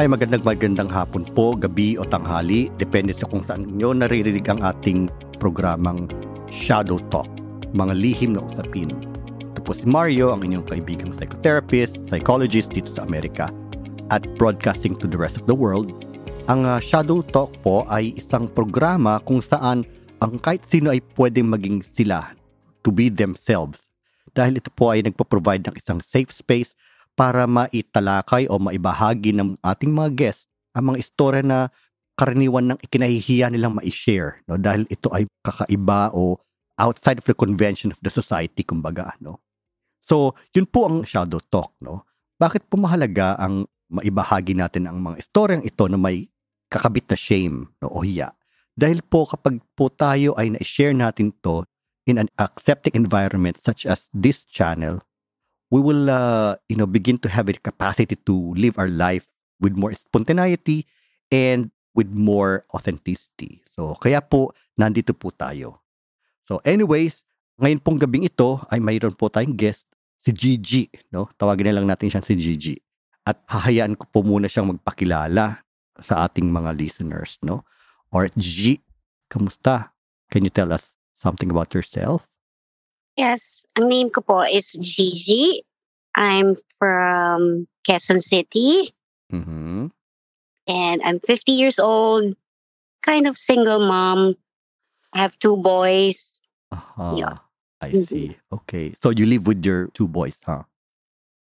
ay magandang magandang hapon po, gabi o tanghali, depende sa kung saan nyo naririnig ang ating programang Shadow Talk, mga lihim na usapin. Ito po si Mario, ang inyong kaibigang psychotherapist, psychologist dito sa Amerika at broadcasting to the rest of the world. Ang uh, Shadow Talk po ay isang programa kung saan ang kahit sino ay pwedeng maging sila to be themselves. Dahil ito po ay nagpo-provide ng isang safe space para maitalakay o maibahagi ng ating mga guests ang mga istorya na karaniwan ng ikinahihiya nilang ma-share no? Dahil ito ay kakaiba o outside of the convention of the society kumbaga no? So yun po ang shadow talk no? Bakit po mahalaga ang maibahagi natin ang mga istoryang ito na may kakabit na shame no o hiya? Dahil po kapag po tayo ay na-share natin to in an accepting environment such as this channel we will uh, you know begin to have a capacity to live our life with more spontaneity and with more authenticity. So kaya po nandito po tayo. So anyways, ngayon pong gabing ito ay mayroon po tayong guest si Gigi, no? Tawagin na lang natin siya si Gigi. At hahayaan ko po muna siyang magpakilala sa ating mga listeners, no? Or Gigi, kamusta? Can you tell us something about yourself? Yes, ang name ko po is Gigi. I'm from Quezon City Mm-hmm. and I'm 50 years old, kind of single mom. I have two boys. Aha. Yeah. I Mhm. see. Okay. So you live with your two boys, huh?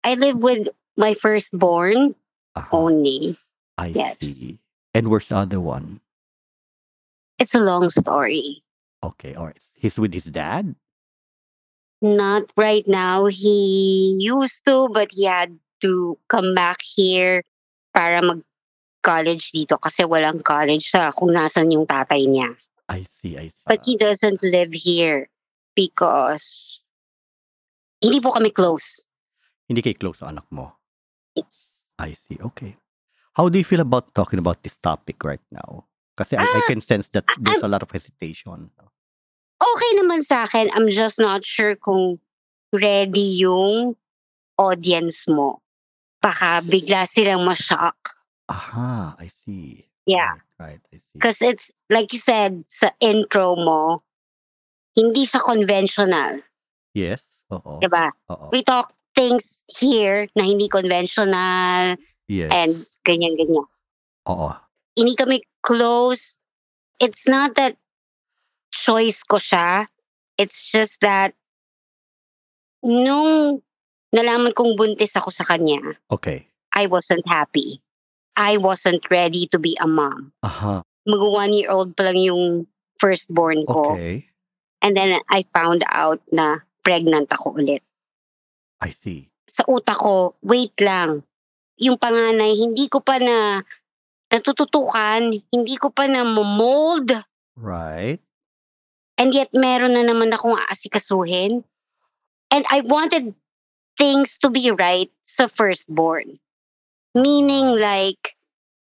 I live with my firstborn Aha. only. I yes. see. And where's the other one? It's a long story. Okay, all right. He's with his dad? Not right now. He used to, but he had to come back here para mag-college dito kasi walang college sa kung nasan yung tatay niya. I see, I see. But he doesn't live here because hindi po kami close. Hindi kay close sa anak mo. Yes. I see. Okay. How do you feel about talking about this topic right now? Kasi I, I Ah, can sense that there's I'm a lot of hesitation. Okay naman sa akin. I'm just not sure kung ready yung audience mo. Baka bigla silang ma-shock. Aha, I see. Yeah. Right, I see. Because it's, like you said, sa intro mo, hindi siya conventional. Yes. Oo. Diba? Oo. We talk things here na hindi conventional Yes. and ganyan-ganyan. Oo. Hindi kami close. It's not that choice ko siya. It's just that nung nalaman kong buntis ako sa kanya, Okay. I wasn't happy. I wasn't ready to be a mom. Aha. Mag one year old pa lang yung firstborn ko. Okay. And then I found out na pregnant ako ulit. I see. Sa utak ko, wait lang. Yung panganay, hindi ko pa na natututukan, hindi ko pa na mold. Right. And yet meron na naman akong aasikasuhin. And I wanted things to be right sa firstborn. Meaning like,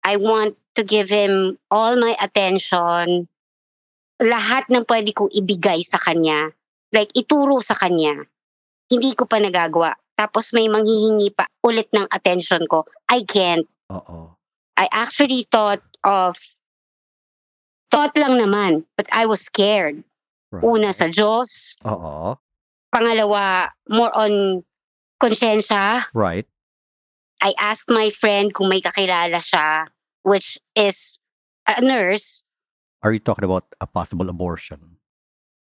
I want to give him all my attention, lahat ng pwede kong ibigay sa kanya, like ituro sa kanya. Hindi ko pa nagagawa. Tapos may manghihingi pa ulit ng attention ko. I can't. Oo. I actually thought of, thought lang naman, but I was scared. Right. Una sa Diyos, Oo. pangalawa, more on konsensya. Right. I asked my friend kung may kakilala siya, which is a nurse. Are you talking about a possible abortion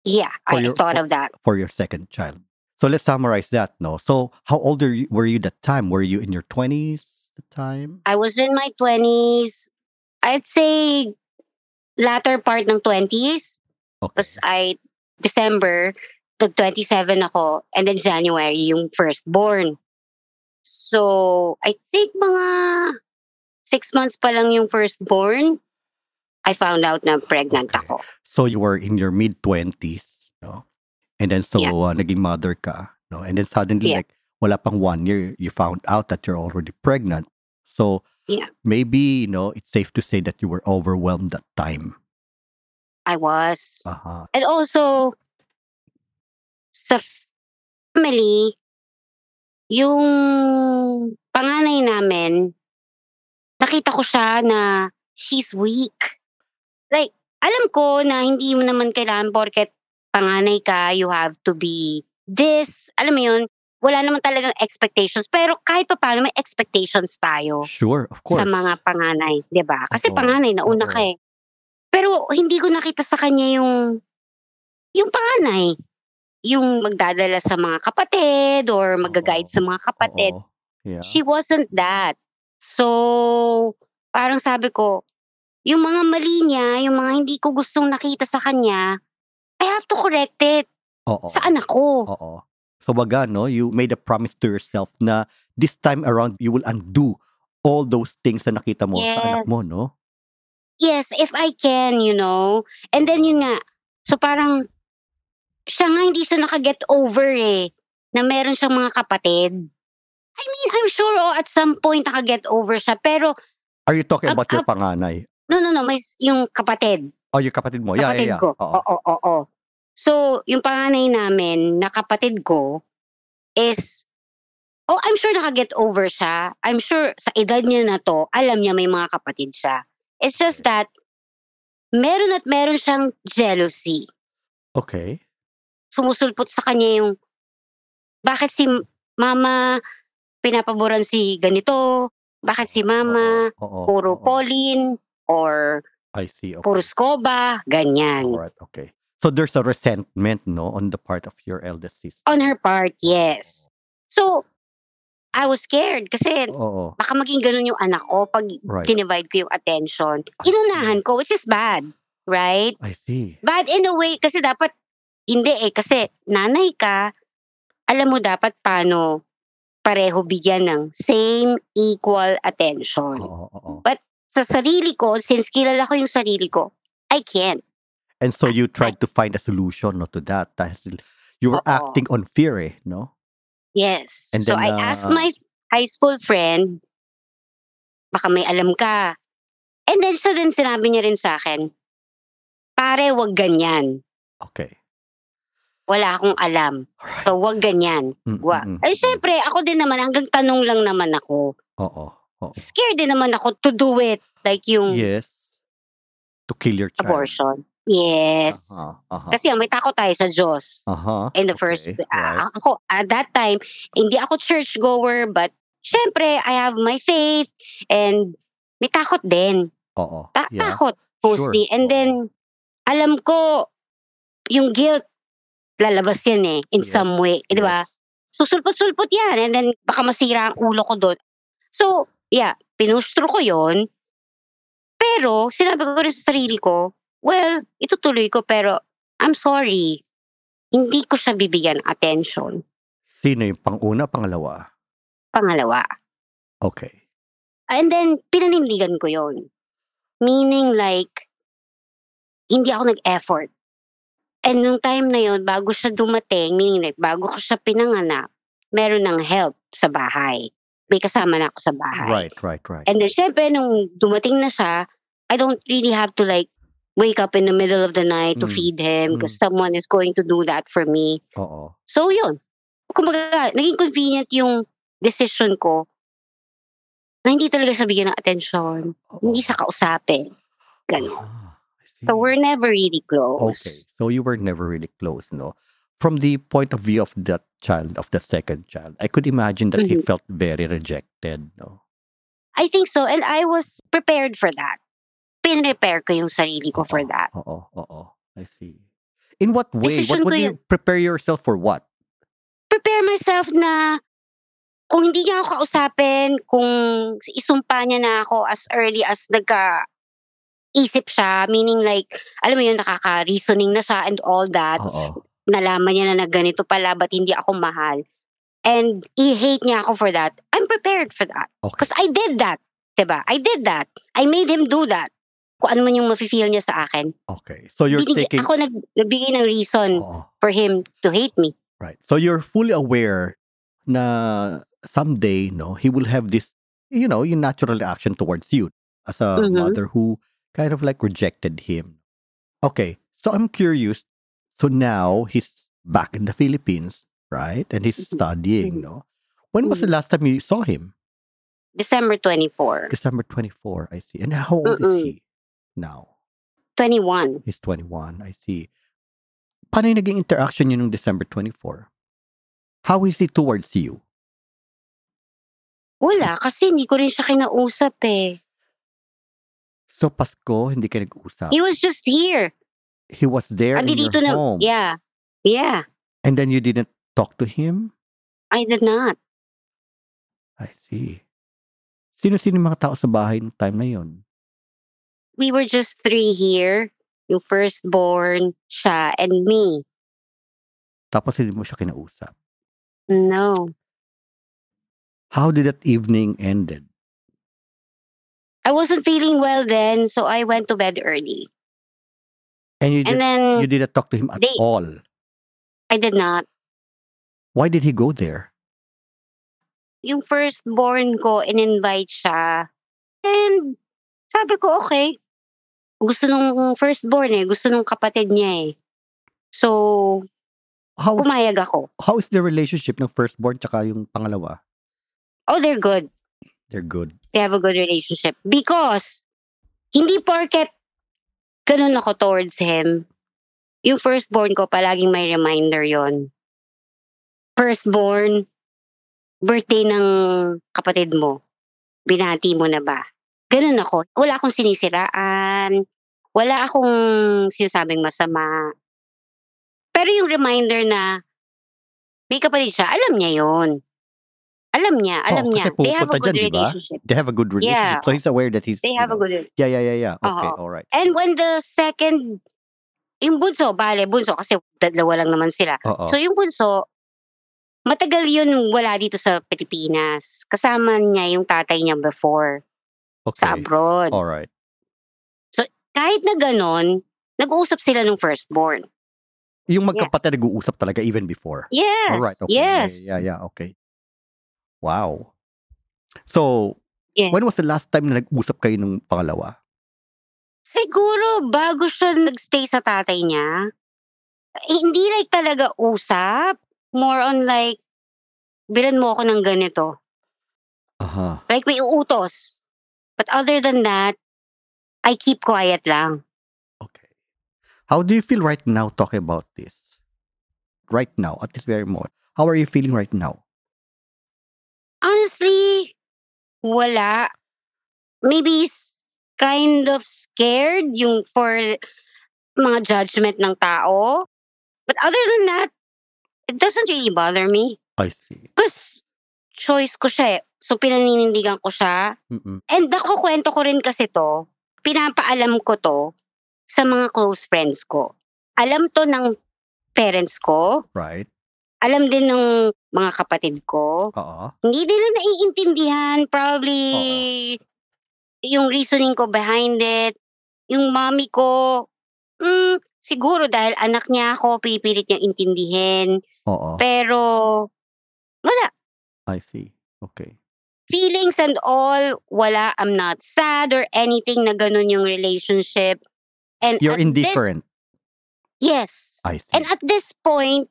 Yeah, For I your- thought for- of that. for your second child? So let's summarize that, no? So how old are you, were you that time? Were you in your 20s at the time? I was in my 20s. I'd say latter part ng 20s. Okay. Because I, December, nag 27 ako. And then January, yung firstborn. So, I think mga six months pa lang yung firstborn. I found out na pregnant Okay. ako. So you were in your mid 20s, no? And then so Yeah. uh, naging mother ka, no? And then suddenly Yeah. like wala pang one year, you found out that you're already pregnant. So Yeah. maybe, you know, it's safe to say that you were overwhelmed that time. I was. Uh-huh. And also, sa family, yung panganay namin, nakita ko siya na she's weak. Like, alam ko na hindi mo naman kailangan porket panganay ka, you have to be this. Alam mo yun, wala naman talagang expectations. Pero kahit pa paano, may expectations tayo Sure, of course. sa mga panganay, 'di ba? Kasi Oo, panganay nauna oo. ka eh. Pero hindi ko nakita sa kanya yung yung panganay, yung magdadala sa mga kapatid or magga-guide Oo, sa mga kapatid. Oo. Yeah. She wasn't that. So, parang sabi ko, yung mga mali niya, yung mga hindi ko gustong nakita sa kanya, I have to correct it Oo. sa anak ko. Oo. So baga, no, you made a promise to yourself na this time around you will undo all those things na nakita mo sa anak mo, Yes. no? Yes, if I can, you know. And then yun nga, so parang siya nga hindi siya nakaget over eh, na meron siyang mga kapatid. I mean, I'm sure oh, at some point nakaget over siya. Pero, Are you talking Up- about your up- panganay? no, no, no, may, yung kapatid. Oh, your kapatid mo? Yeah, kapatid yeah, yeah. ko. Oo, oo, oo. So, yung panganay namin na kapatid ko is, oh, I'm sure nakaget over siya. I'm sure sa edad niya na to, alam niya may mga kapatid siya. It's just that, meron at meron siyang jealousy. Okay. Sumusulpot sa kanya yung, bakit si mama pinapaboran si ganito? Bakit si mama Oo, oo, puro oo. Pauline or I see. Okay. puro Scoba? Ganyan. Alright, okay. So there's a resentment, no, on the part of your eldest sister. On her part, yes. So, I was scared kasi Oo. baka maging ganun yung anak ko pag Right. dinivide ko yung attention. Inunahan ko, which is bad. Right? I see. Bad in a way kasi dapat, hindi eh, kasi nanay ka, alam mo dapat paano pareho bigyan ng same equal attention. Oo, oo. Sa sarili ko, since kilala ko yung sarili ko, I can't. And so you tried to find a solution no, to that. Dahil you were Oo. acting on fear, eh, no? Yes. And so then, I uh, asked my high school friend, baka may alam ka. And then siya din sinabi niya rin sa akin, pare, wag ganyan. Okay. Wala akong alam. Alright. So wag ganyan. Mm, Wa. mm, Ay mm. syempre, ako din naman, hanggang tanong lang naman ako. Oo. oo. Scared din naman ako to do it. Like yung Yes. To kill your child. abortion. Yes. Aha, aha. Kasi may takot tayo sa Diyos. Aha. in the first Okay, right. ako at that time hindi ako church goer but syempre I have my faith and may takot din Oo. Ta- Yeah. takot Sure. mostly and Oo. then alam ko yung guilt lalabas yan eh in Yes, some way eh, di ba yes. susulpot-sulpot yan and then baka masira ang ulo ko doon so yeah pinustro ko yon pero sinabi ko rin sa sarili ko well itutuloy ko pero I'm sorry. Hindi ko siya bibigyan attention. Sino yung pang-una, pangalawa? pangalawa. Okay. and then pinanindigan ko yon meaning like hindi ako nag-effort. And nung time na yon bago siya dumating meaning like bago ko siya pinanganak meron ng help sa bahay. May kasama na ako sa bahay. Right, right, right. And then, syempre, nung dumating na siya, I don't really have to like wake up in the middle of the night to Mm, feed him because someone is going to do that for me. Oo. So, yun. Kumbaga, naging convenient yung decision ko na hindi talaga siya bigyan ng attention. oo. Hindi siya kausapin. Ganun. Ah. So, we're never really close. Okay. So you were never really close, no? From the point of view of that child, of the second child, I could imagine that he Mhm. felt very rejected, no? I think so. And I was prepared for that. Pinrepare ko yung sarili ko for Oo, that. Oo, oo. I see. In what way? Decision What would you prepare yourself for what? prepare myself na kung hindi niya ako kausapin, kung isumpa niya na ako as early as nagka isip siya, meaning like, alam mo yun, nakaka-reasoning na siya and all that. Oo. Nalaman niya na na ganito pala, ba't hindi ako mahal? And i-hate niya ako for that. I'm prepared for that. Okay. Because I did that. Diba? I did that. I made him do that. Kung ano man yung mafe-feel niya sa akin. Okay. So you're Binig- taking Ako nag, nagbigay ng reason Oo. for him to hate me. Right. So you're fully aware na someday, no, he will have this, you know, yung natural reaction towards you as a Mhm. mother who kind of like rejected him. Okay. So I'm curious. So now he's back in the Philippines, right? And he's Mhm. studying, Mhm. no? When was the last time you saw him? December 24. December 24, I see. And how old is Mm-mm. he now? 21. He's 21, I see. Paano yung naging interaction niyo nung December 24? How is he towards you? Wala, kasi hindi ko rin siya kinausap eh. So, Pasko, hindi kayo nag-usap. He was just here. He was there Andi in your na, home. yeah. Yeah, And then you didn't talk to him? I did not. I see. Sino-sino mga tao sa bahay ng time na yun? We were just three here. Yung firstborn, siya, and me. Tapos hindi mo siya kinausap. No. How did that evening ended? I wasn't feeling well then, so I went to bed early. And you, And did, then you didn't talk to him at they- all. I did not. Why did he go there? Yung firstborn ko, in-invite siya. And sabi ko, okay. Gusto nung firstborn eh. Gusto nung kapatid niya eh. So, How, pumayag ako. how is the relationship ng firstborn tsaka yung pangalawa? Oh, they're good. They're good. They have a good relationship. Because, hindi porket ganun ako towards him. Yung firstborn ko, palaging may reminder yon. Firstborn, birthday ng kapatid mo. Binati mo na ba? Ganun ako. Wala akong sinisiraan. Wala akong sinasabing masama. Pero yung reminder na may kapatid siya, alam niya yon. Alam niya, alam Oo, niya. They have a good dyan, relationship. They have a good relationship. Yeah. So he's aware that he's... They you have a know- good Yeah, yeah, yeah, yeah. Okay, Oo. all right. And when the second, yung bunso, bale, bunso, kasi dalawa lang naman sila. Oo. So yung bunso, matagal yun wala dito sa Pilipinas. Kasama niya yung tatay niya before sa okay. abroad. All right. Kahit na ganon, nag-uusap sila nung firstborn. Yung magkapatid nag-uusap talaga even before. Yes. All right. Okay. Yes. Yeah, yeah, yeah. Okay. Wow. So, Yeah. when was the last time na nag-usap kayo ng pangalawa? Siguro bago siya nagstay sa tatay niya, eh, hindi like talaga usap. More on like, bilan mo ako ng ganito. Aha. Like may uutos. But other than that, I keep quiet lang. Okay. How do you feel right now talking about this? Right now, at this very moment. How are you feeling right now? Honestly, wala. Maybe kind of scared yung for mga judgment ng tao. But other than that, it doesn't really bother me. I see. Because choice ko siya eh. So pinaninindigan ko siya. Mm-mm. And ako kwento ko rin kasi to, pinapaalam ko to sa mga close friends ko. Alam to ng parents ko, Right. alam din ng mga kapatid ko. Oo. Hindi nila naiintindihan probably yung reasoning ko behind it. Yung mommy ko, mm, siguro dahil anak niya ako, pipilit niyang intindihin. Oo. Pero, wala. I see. Okay. Feelings and all, wala. I'm not sad or anything na ganun yung relationship. And You're at this- indifferent. yes. I see. And at this point,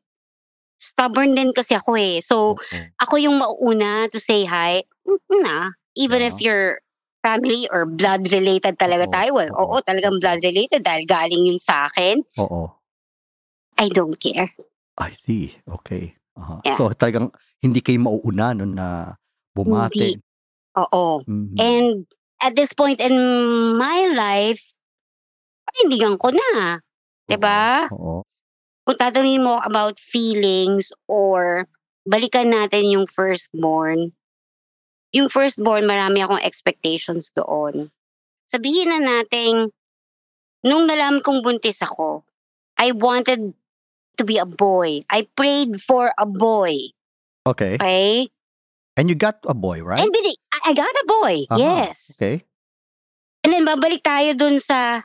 stubborn din kasi ako eh. So, Oo. ako yung mauuna to say hi. Mm, na. Even Yeah. if you're family or blood related talaga Oo, tayo. Well, oo, oo, talagang oo. blood related dahil galing yun sa akin. Oo. I don't care. I see. Okay. Aha. Yeah. So talagang hindi kayo mauuna nun na bumati. Hindi. Oo. Mhm. And at this point in my life, panindigan ko na. Diba? Oo. kung tatanungin mo about feelings or balikan natin yung firstborn, yung firstborn, marami akong expectations doon. Sabihin na natin, nung nalaman kong buntis ako, I wanted to be a boy. I prayed for a boy. Okay. Okay? And you got a boy, right? And bini- I got a boy. Aha, Yes. Okay. And then babalik tayo dun sa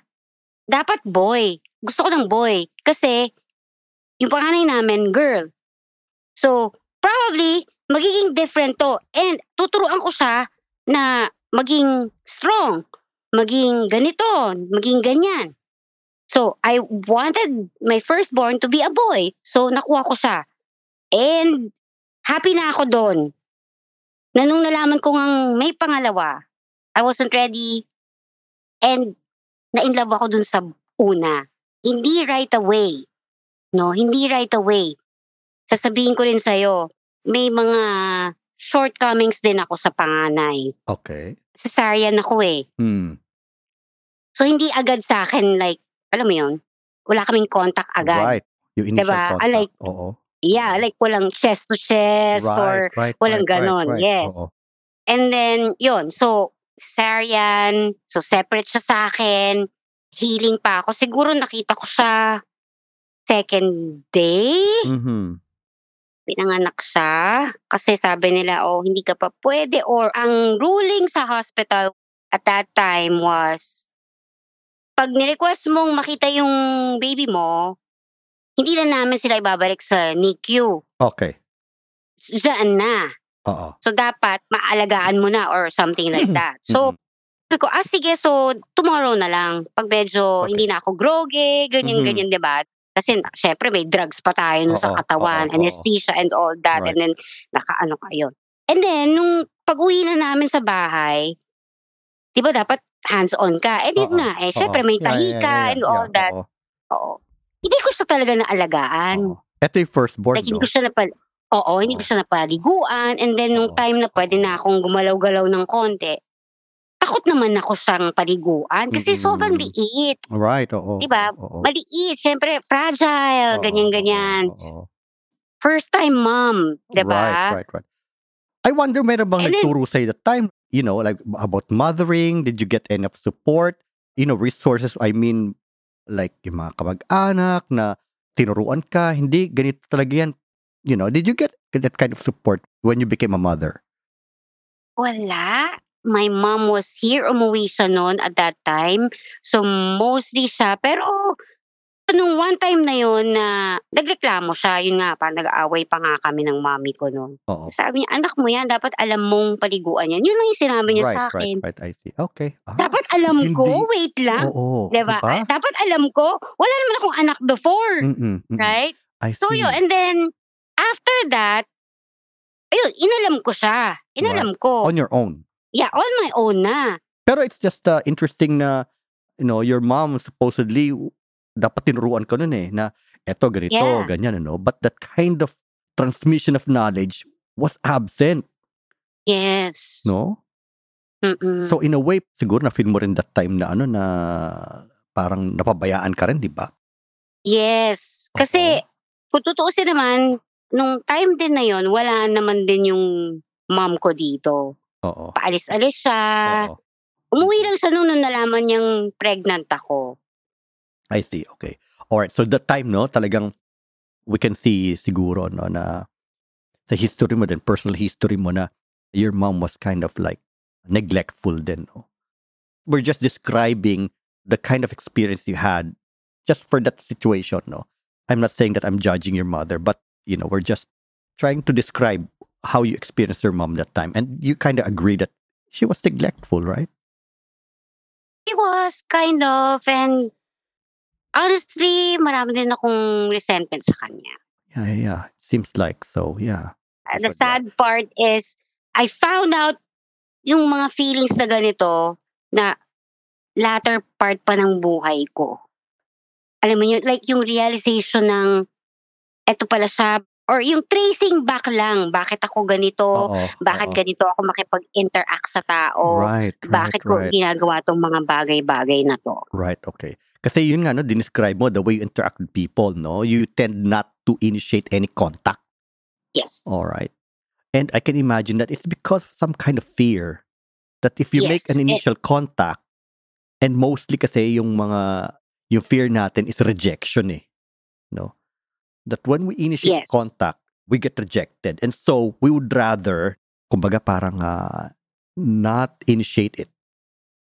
dapat boy. Gusto ko ng boy kasi yung panganay namin girl. So, probably magiging different to. And tuturuan ko siya na maging strong, maging ganito, maging ganyan. So, I wanted my firstborn to be a boy. So, nakuha ko siya. And happy na ako doon. Na nung nalaman ko ngang may pangalawa, I wasn't ready and na-in love ako dun sa una. Hindi right away. No, hindi right away. Sasabihin ko rin sa'yo, may mga shortcomings din ako sa panganay. Okay. Cesarean ako eh. Hmm. So hindi agad sa akin like, alam mo yun, wala kaming contact agad. Right. Yung initial Diba? contact. Unlike- Oo. Yeah, like walang chest to chest or right, walang right, ganon. right, right. Yes. Oo. And then, yun. So, cesarean. So, separate siya sa akin. Healing pa ako. Siguro nakita ko siya second day. Mhm. Pinanganak siya. Kasi sabi nila, oh, hindi ka pa pwede. Or ang ruling sa hospital at that time was, pag nirequest mong makita yung baby mo, hindi na namin sila ibabalik sa NICU. Okay. Diyan na. Oo. So, dapat maalagaan mo na or something like that. So, Mhm. sabi ko, ah, sige, so, tomorrow na lang. Pag medyo Okay. hindi na ako groggy, ganyan, Mhm. ganyan, di ba? Kasi, syempre, may drugs pa tayo nun sa katawan, oo, anesthesia and all that. Right. And then, nakaano ka yun. And then, nung pag-uwi na namin sa bahay, di ba dapat hands-on ka? Eh, di nga. Eh, syempre, may Yeah, tahi yeah, ka yeah, and all yeah, that. oo, Oo. Hindi ko siya talaga naalagaan. oo. Ito yung firstborn, Like, hindi ko siya napal... Oo, hindi ko siya napaliguan. And then, nung time na pwede na akong gumalaw-galaw ng konti, takot naman ako siyang paliguan kasi Mm-mm. sobrang liit. Right, oo. Diba? Oo. Maliit, syempre, fragile, Oo, ganyan-ganyan. oo, oo. First time mom, diba? Right, right, right. I wonder, meron bang And then- nagturo sa'yo that time? You know, like about mothering? Did you get enough support? You know, resources, I mean, like yung mga kamag-anak na tinuruan ka, hindi, ganito talaga yan. You know, did you get that kind of support when you became a mother? Wala. My mom was here, umuwi siya noon at that time. So, mostly siya. Pero, nung one time na yun na nagreklamo siya, yun nga, parang nag-aaway pa nga kami ng mami ko noon. Oo. Sabi niya, anak mo yan, dapat alam mong paliguan yan. Yun lang yung sinabi niya right, sa akin. right, right. I see. Okay. Ah, Dapat alam ko, hindi- wait lang. Oo. Diba? diba? Dapat alam ko, wala naman akong anak before. Mm-mm, mm-mm. Right? I see. So yun, and then, after that, ayun, inalam ko siya. Inalam ko. On your own. yeah, on my own na. Pero it's just uh, interesting na, you know, your mom supposedly, dapat tinuruan ka nun eh, na eto, ganito, Yeah. ganyan, ano. But that kind of transmission of knowledge was absent, Yes. no? Mm-mm. So in a way, siguro na feel mo rin that time na ano na parang napabayaan ka rin, di ba? yes. Kasi, kung tutuusin naman, nung time din na yon wala naman din yung mom ko dito. Oo. Paalis-alis siya. Oo. Umuwi lang siya nung, nung nalaman niyang pregnant ako. I see. Okay. Alright. So that time, no, talagang we can see siguro, no, na sa history mo din, personal history mo na your mom was kind of like neglectful din, no? We're just describing the kind of experience you had just for that situation, no? I'm not saying that I'm judging your mother, but, you know, we're just trying to describe how you experienced your mom that time. And you kind of agree that she was neglectful, right? She was kind of, and honestly, marami din akong resentment sa kanya. Yeah, yeah, yeah. Seems like so, yeah. Uh, the So, yeah. sad part is, I found out yung mga feelings na ganito na latter part pa ng buhay ko. Alam mo yun, like yung realization ng eto pala siya, or yung tracing back lang, bakit ako ganito, Oo, bakit oo. ganito ako makipag-interact sa tao, Right, right, bakit ko right. ginagawa tong mga bagay-bagay na to. Right, okay. Kasi yun nga, no, dinescribe mo the way you interact with people, no? You tend not to initiate any contact. Yes. All right. And I can imagine that it's because of some kind of fear that if you make Yes, an eh- initial contact, and mostly kasi yung mga, yung fear natin is rejection eh. No? That when we initiate Yes. contact, we get rejected. And so, we would rather, kumbaga parang ah, not initiate it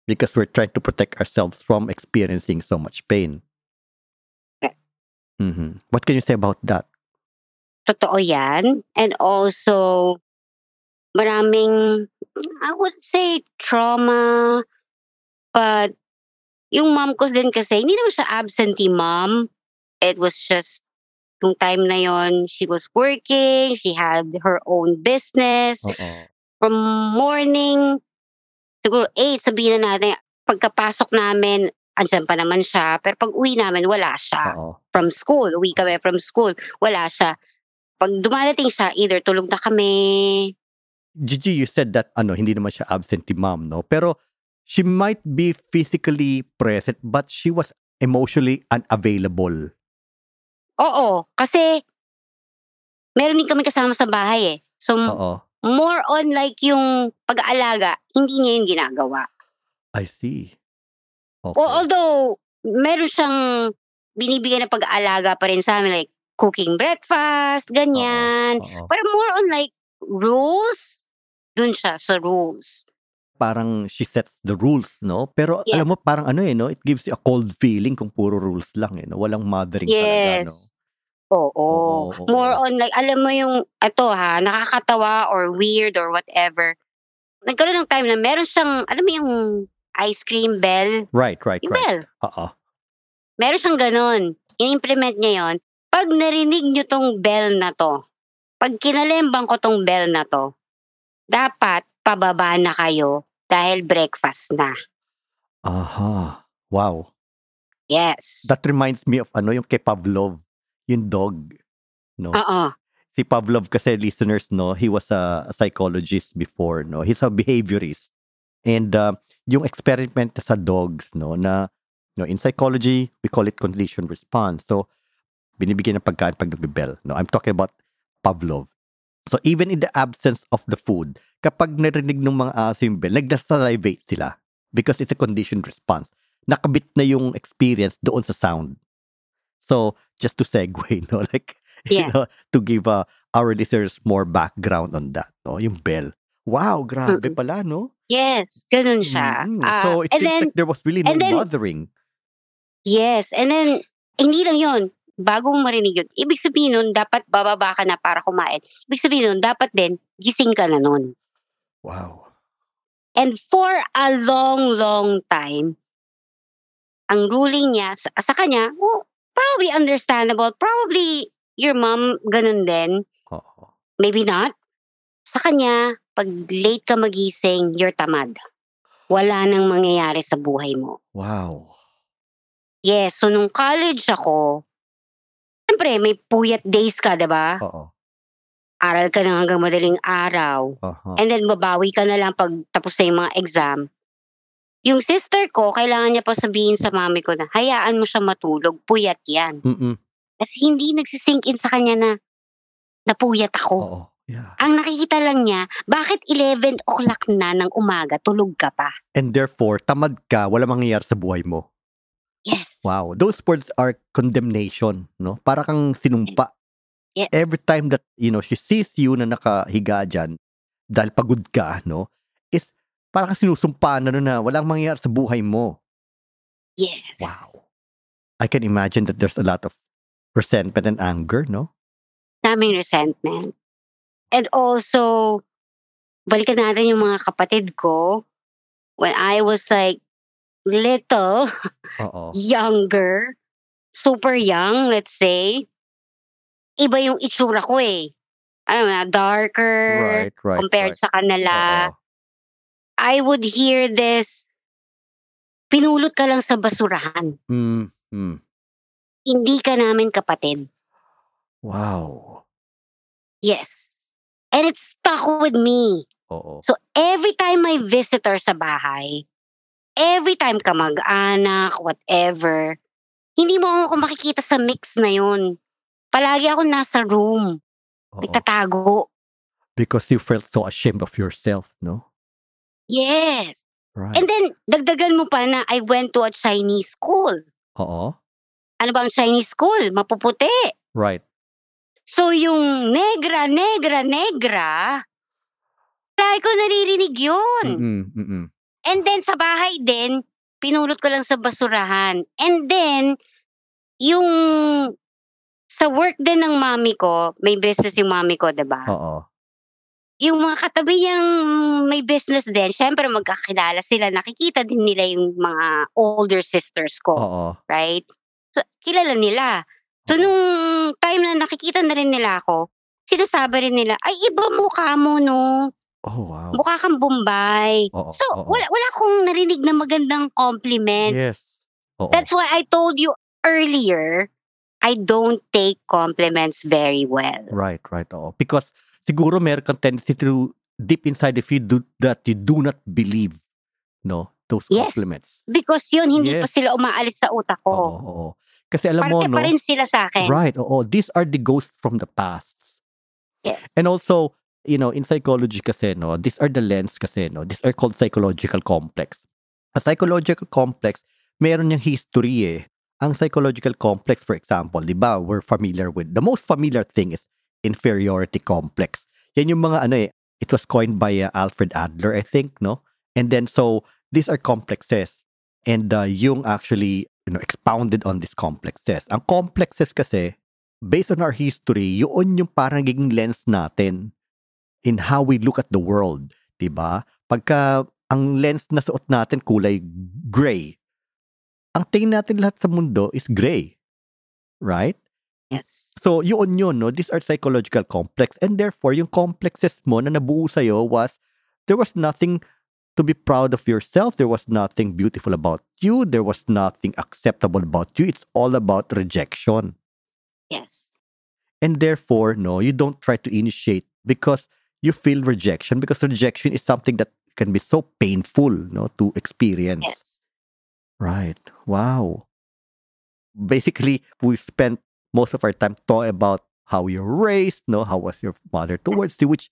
because we're trying to protect ourselves from experiencing so much pain. Mhm. What can you say about that? Totoo yan. And also, maraming, I would say, trauma. But, yung mom ko din kasi, hindi naman siya absentee mom. It was just, yung time na yon she was working, she had her own business. Oo. from morning, siguro 8, sabihin na natin, pagkapasok namin, andyan pa naman siya. Pero pag uwi namin, wala siya. Oo. From school, uwi kami from school, wala siya. Pag dumadating siya, either tulog na kami. Gigi, you said that ano, hindi naman siya absentee mom, no? Pero she might be physically present but she was emotionally unavailable. Oo, kasi meron din kami kasama sa bahay eh. So, Oo. more on like yung pag-aalaga, hindi niya yung ginagawa. I see. Okay. O, although, meron siyang binibigyan ng pag-aalaga pa rin sa amin, like cooking breakfast, ganyan. Oo. Pero more on like rules, dun siya sa rules. Parang she sets the rules, no? Pero Yeah. alam mo, parang ano eh, no? It gives you a cold feeling kung puro rules lang eh, no? Walang mothering talaga, no? Yes. Oo. Oo, oo. More on like, alam mo yung, ito ha, nakakatawa or weird or whatever. Nagkaroon ng time na meron siyang, alam mo yung ice cream bell? Right, right, Yung right. bell. Oo. Meron siyang ganun. In-implement niya yon. Pag narinig nyo tong bell na to, pag kinalembang ko tong bell na to, dapat pababa na kayo dahil breakfast na. Aha. Wow. Yes. That reminds me of ano, yung kay Pavlov, yung dog. No? Oo. si Pavlov kasi listeners no he was a, a psychologist before no he's a behaviorist and uh, yung experiment sa dogs no na no in psychology we call it conditioned response so binibigyan ng pagkain pag nagbibel no I'm talking about Pavlov so even in the absence of the food kapag narinig ng mga aso yung bell nagda-salivate sila because it's a conditioned response nakabit na yung experience doon sa sound so just to segue no like you Yeah. know, to give uh, our listeners more background on that, no? Yung bell. Wow, grabe Mm-mm. pala, no? Yes. Ganun siya. Mm, Ah, so it seems then, like there was really no then- mothering. yes. And then, hindi lang yon bagong marinig yun. Ibig sabihin nun, dapat bababa ka na para kumain. Ibig sabihin nun, dapat din, gising ka na nun. Wow. And for a long, long time, ang ruling niya sa, sa kanya, oh, probably understandable. Probably your mom ganun din. Oo. Maybe not. Sa kanya, pag late ka magising, you're tamad. Wala nang mangyayari sa buhay mo. Wow. Yes, so nung college ako, siyempre may puyat days ka, 'di ba? Oo. Aral ka na hanggang madaling araw. Aha. And then babawi ka na lang pag tapos na yung mga exam. Yung sister ko, kailangan niya pa sabihin sa mami ko na, hayaan mo siya matulog, puyat yan. Mm-mm. Kasi hindi nagsisink in sa kanya na, napuyat ako. Oo. Yeah. Ang nakikita lang niya, bakit 11 o'clock na ng umaga, tulog ka pa? And therefore, tamad ka, wala mangyayari sa buhay mo. Yes. Wow. Those words are condemnation, no? Para kang sinumpa. Yes. Every time that, you know, she sees you na nakahiga dyan, dahil pagod ka, no? Is para kang sinusumpa na, no, na walang mangyayari sa buhay mo. Yes. Wow. I can imagine that there's a lot of resentment and anger, no? Daming resentment. And also, balikan natin yung mga kapatid ko. When I was like little, Oo. younger, super young, let's say, iba yung itsura ko eh. Ano na, darker Right, right. compared right. sa kanila. Oo. I would hear this, pinulot ka lang sa basurahan. Mm, mm. Hindi ka namin kapatid. Wow. Yes. And it stuck with me. Oo. So every time may visitor sa bahay, every time ka mag-anak, whatever, hindi mo ako makikita sa mix na yun. Palagi ako nasa room, Oo. nagtatago. Because you felt so ashamed of yourself, no? Yes. Right. And then, dagdagan mo pa na I went to a Chinese school. Oo. Ano ba ang Chinese school? Mapuputi. Right. So yung negra, negra, negra, lagi ko naririnig yun. Mm-mm, mm-mm. And then sa bahay din, pinulot ko lang sa basurahan. And then, yung sa work din ng mami ko, may business yung mami ko, 'di ba? Oo. Yung mga katabi niyang may business din, syempre magkakilala sila, nakikita din nila yung mga older sisters ko, Oo. right? So, kilala nila. So, nung time na nakikita na rin nila ako, sinasabi rin nila, ay, iba mukha mo, no? Oh, wow. Mukha kang Bombay. Oo, So, oo. wala, wala akong narinig na magandang compliment. Yes. Oo. That's why I told you earlier, I don't take compliments very well. Right, right. Oo. Because siguro meron kang tendency to deep inside if you do that you do not believe no those Yes. compliments. Because yun, hindi pa Yes. sila umaalis sa utak Oo, ko. oo. Kasi alam mo Parte no. pa rin sila sa akin. Right, oo. These are the ghosts from the past. Yes. And also, you know, in psychology kasi, no, these are the lens kasi, no, these are called psychological complex. A psychological complex, meron niyang history eh. Ang psychological complex, for example, di ba, we're familiar with, the most familiar thing is inferiority complex. Yan yung mga ano eh, it was coined by uh, Alfred Adler, I think, no? And then, so, these are complexes. And uh, Jung actually, you know, expounded on these complexes. Ang complexes kasi, based on our history, yun yung parang naging lens natin in how we look at the world. 'di ba? Pagka ang lens na suot natin kulay gray, ang tingin natin lahat sa mundo is gray. Right? Yes. So, yun yun, no? These are psychological complex. And therefore, yung complexes mo na nabuo sa'yo was, there was nothing to be proud of yourself. There was nothing beautiful about you. There was nothing acceptable about you. It's all about rejection. Yes. And therefore, no, you don't try to initiate because you feel rejection because rejection is something that can be so painful, no, to experience. Yes. Right. Wow. Basically, we spent most of our time talking about how you're raised, no, how was your mother towards you, which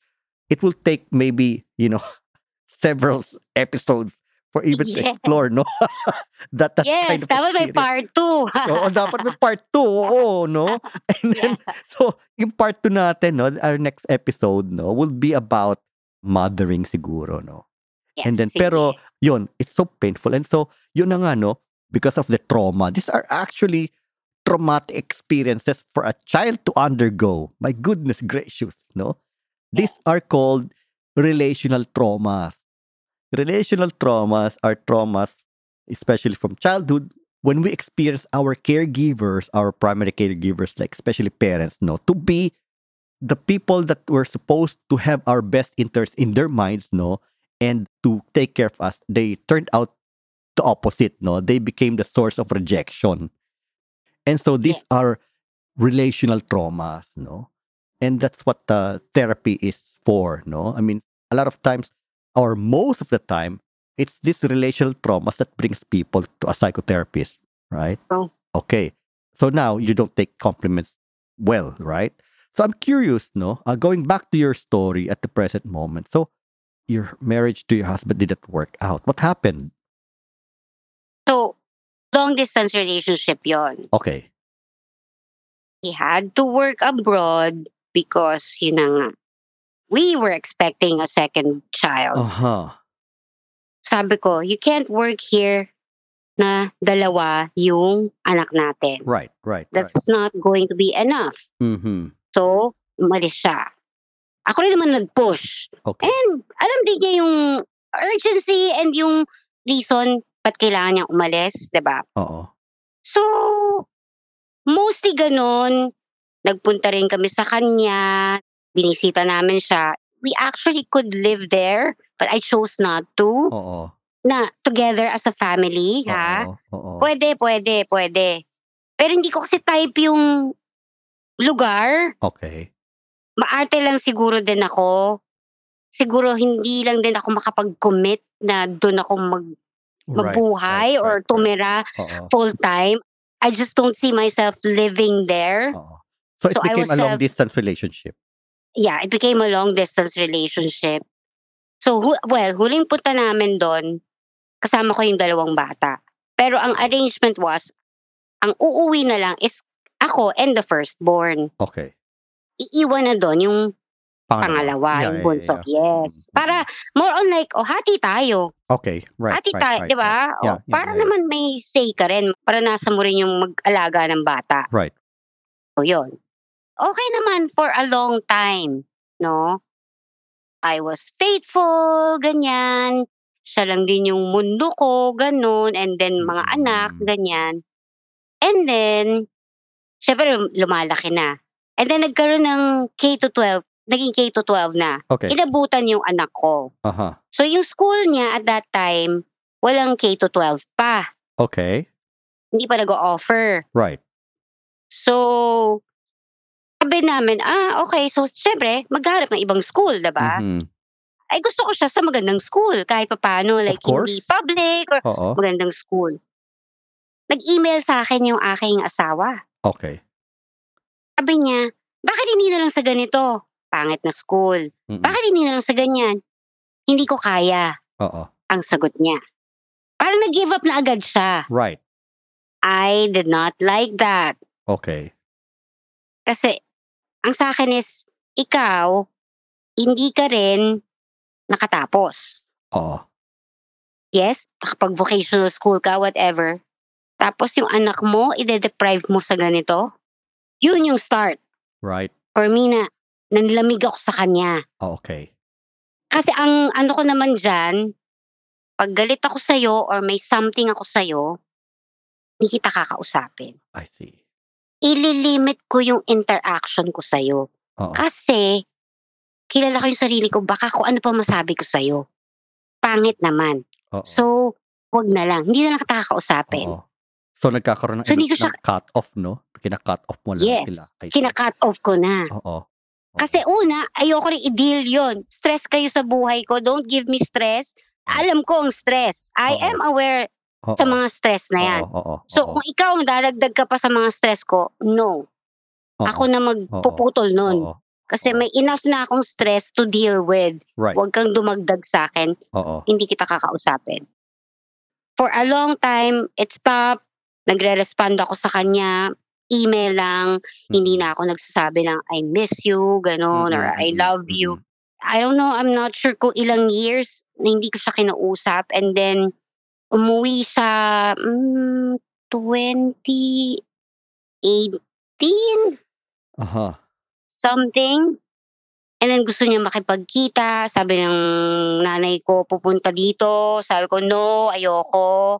it will take maybe, you know, several episodes for even to Yes. explore, no? that that Yes, kind of dapat may experience. part two. Oo, dapat may part 2, oo, no? And then, so, yung part 2 natin, no, our next episode, no, will be about mothering siguro, no? Yes, And then, sige. pero, yun, it's so painful. And so, yun na nga, no, because of the trauma, these are actually traumatic experiences for a child to undergo. My goodness gracious, no? These Yes. are called relational traumas. Relational traumas are traumas, especially from childhood, when we experience our caregivers, our primary caregivers, like especially parents, no, to be the people that were supposed to have our best interests in their minds, no, and to take care of us, they turned out the opposite, no? They became the source of rejection. And so these Yes. are relational traumas, no? And that's what the therapy is for, no? I mean, a lot of times, or most of the time, it's these relational traumas that brings people to a psychotherapist, right? Oh. Okay. So now you don't take compliments well, right? So I'm curious, no? Uh, going back to your story at the present moment. So your marriage to your husband didn't work out. What happened? So, long distance relationship yon. Okay. He had to work abroad because, yun na nga, we were expecting a second child. Uh-huh. Sabi ko, you can't work here na dalawa yung anak natin. Right, right, That's not going to be enough. right. Mm-hmm. So, umalis siya. Ako rin naman nag-push. Okay. And alam din niya yung urgency and yung reason ba't kailangan niyang umalis, 'di ba? Oo. So, mostly ganun. Nagpunta rin kami sa kanya. Binisita namin siya. We actually could live there, but I chose not to. Oo. Na together as a family, ha? Oo. Oo. Pwede, pwede, pwede. Pero hindi ko kasi type yung lugar. Okay. Maarte lang siguro din ako. Siguro hindi lang din ako makapag-commit na doon ako mag magbuhay right, or right, right. tumira Oo. full time. I just don't see myself living there. Oo. So it So I became was, a long uh, distance relationship. Yeah, it became a long distance relationship. So, hu- well, huling punta namin doon, kasama ko yung dalawang bata. Pero ang arrangement was, ang uuwi na lang is ako and the firstborn. Okay. Iiwan na doon yung pangalawa, Yeah, yung yeah, bunso. yeah, yeah. Yes. Para more on like, oh, hati tayo. Okay. Right. hati right, tayo, right, di ba? right. Yeah, Oh, yeah, para yeah, naman may say ka rin. Para nasa mo rin yung mag-alaga ng bata. Right. So, yun. Okay naman for a long time, no? I was faithful, ganyan. Siya lang din yung mundo ko, ganun. And then, mga anak, Mm. ganyan. And then, syempre, lum- lumalaki na. And then, nagkaroon ng K-12 naging K to 12 na. Okay. Inabutan yung anak ko. Aha. So yung school niya at that time, walang K to 12 pa. Okay. Hindi pa nag-offer. Right. So, sabi namin, ah, okay. So, syempre, maghanap ng ibang school, diba? Mhm. Ay, gusto ko siya sa magandang school. Kahit pa paano, like, hindi public or Oo. magandang school. Nag-email sa akin yung aking asawa. Okay. Sabi niya, bakit hindi na lang sa ganito? Pangit na school. Mm-mm. Bakit hindi na lang sa ganyan? Hindi ko kaya Oo. ang sagot niya. Parang nag-give up na agad siya. Right. I did not like that. Okay. Kasi, ang sa akin is, ikaw, hindi ka rin nakatapos. Oo. Yes, nakapag-vocational school ka, whatever. Tapos yung anak mo, ide-deprive mo sa ganito. Yun yung start. Right. For me na, nanlamig ako sa kanya. Oh, okay. Kasi ang ano ko naman dyan, pag galit ako sa'yo or may something ako sa'yo, hindi kita kakausapin. I see. Ililimit ko yung interaction ko sa'yo. Oo. Kasi, kilala ko yung sarili ko, baka kung ano pa masabi ko sa'yo. Pangit naman. Oo. So, wag na lang. Hindi na lang kita kakausapin. Oo. So, nagkakaroon ng, So, hindi ko ng cut-off, no? Kina-cut off mo lang Yes. sila. See. Kina-cut off ko na. Oo. Kasi una, ayoko rin i-deal yon. Stress kayo sa buhay ko. Don't give me stress. Alam ko ang stress. I Oo. am aware Oo. sa mga stress na yan. Oo. Oo. So, oo. kung ikaw dadagdag ka pa sa mga stress ko, no. Oo. Ako na magpuputol nun. Oo. Kasi Oo. may enough na akong stress to deal with. Right. Huwag kang dumagdag sa akin. Oo. Hindi kita kakausapin. For a long time, it stopped. Nagre-respond ako sa kanya. Email lang. Hindi na ako nagsasabi ng I miss you, ganon, or I love you. I don't know, I'm not sure kung ilang years na hindi ko siya kinausap. And then, umuwi siya, mm, 2018, Aha. something. And then gusto niya makipagkita. Sabi ng nanay ko, pupunta dito. Sabi ko, no, ayoko.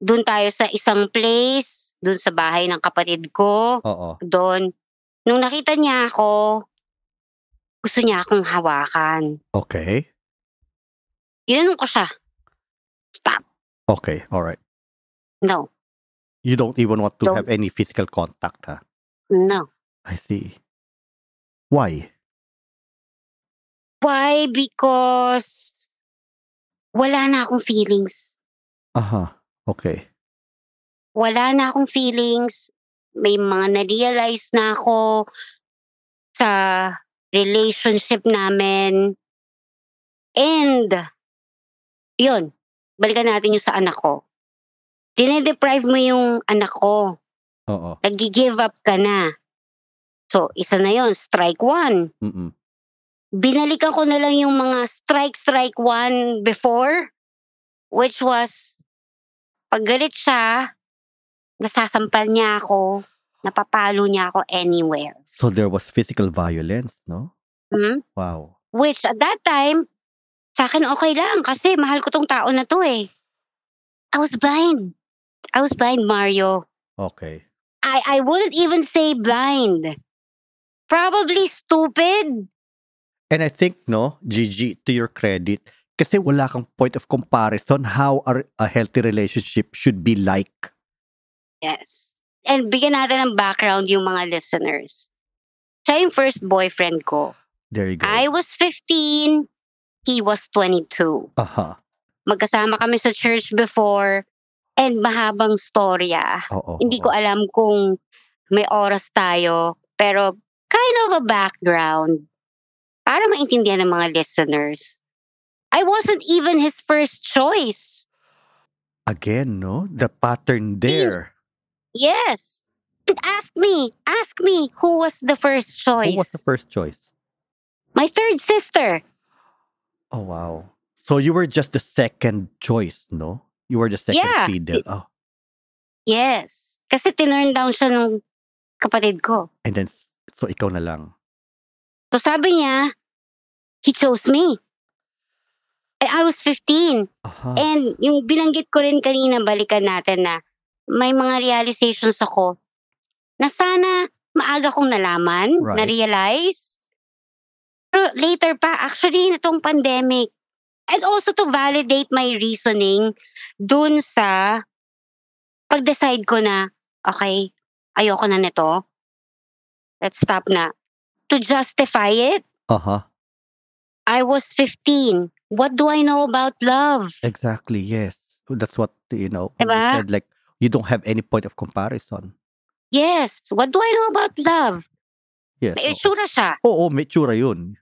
Doon tayo sa isang place, doon sa bahay ng kapatid ko. Oo. Doon. Nung nakita niya ako, gusto niya akong hawakan. Okay. Ginanong ko siya. Stop. Okay. All right. No. You don't even want to Don't. have any physical contact, ha? No. I see. Why? Why? Because wala na akong feelings. Aha. Okay. Wala na akong feelings. May mga na-realize na ako sa relationship namin. And, yun, balikan natin yung sa anak ko. Dinedeprive mo yung anak ko. Oo. Nag-give up ka na. So, isa na yon strike one. Mm-mm. binalikan ko na lang yung mga strike strike one before which was pag galit siya nasasampal niya ako napapalo niya ako anywhere So there was physical violence, no? Hmm? Wow. which at that time sa akin okay lang kasi mahal ko tong tao na to eh I was blind I was blind Mario Okay. I I wouldn't even say blind probably stupid And I think, no, Gigi, to your credit, kasi wala kang point of comparison how a, a healthy relationship should be like. Yes. And bigyan natin ng background yung mga listeners. Siya yung first boyfriend ko. There you go. I was 15, he was 22. Aha. Magkasama kami sa church before and mahabang storya. Oo. Hindi oo. ko alam kung may oras tayo, pero kind of a background para maintindihan ng mga listeners. I wasn't even his first choice. Again, no? The pattern there. Yes. And ask me, ask me who was the first choice. Who was the first choice? My third sister. Oh, wow. So you were just the second choice, no? You were the second Yeah. fiddle. Oh. Yes. Kasi tinurn down siya nung kapatid ko. And then, so ikaw na lang. So sabi niya, he chose me. And I was 15. Aha. And yung binanggit ko rin kanina, balikan natin na may mga realizations ako na sana maaga kong nalaman, Right. na-realize. Later pa, actually, itong pandemic. And also to validate my reasoning dun sa pag-decide ko na, okay, ayoko na nito. Let's stop na. To justify it, Uh-huh. I was 15. What do I know about love? Exactly, yes. That's what, you know, you Diba? said like, you don't have any point of comparison. Yes. What do I know about love? Yes. May itsura siya. Oo, may tsura yun.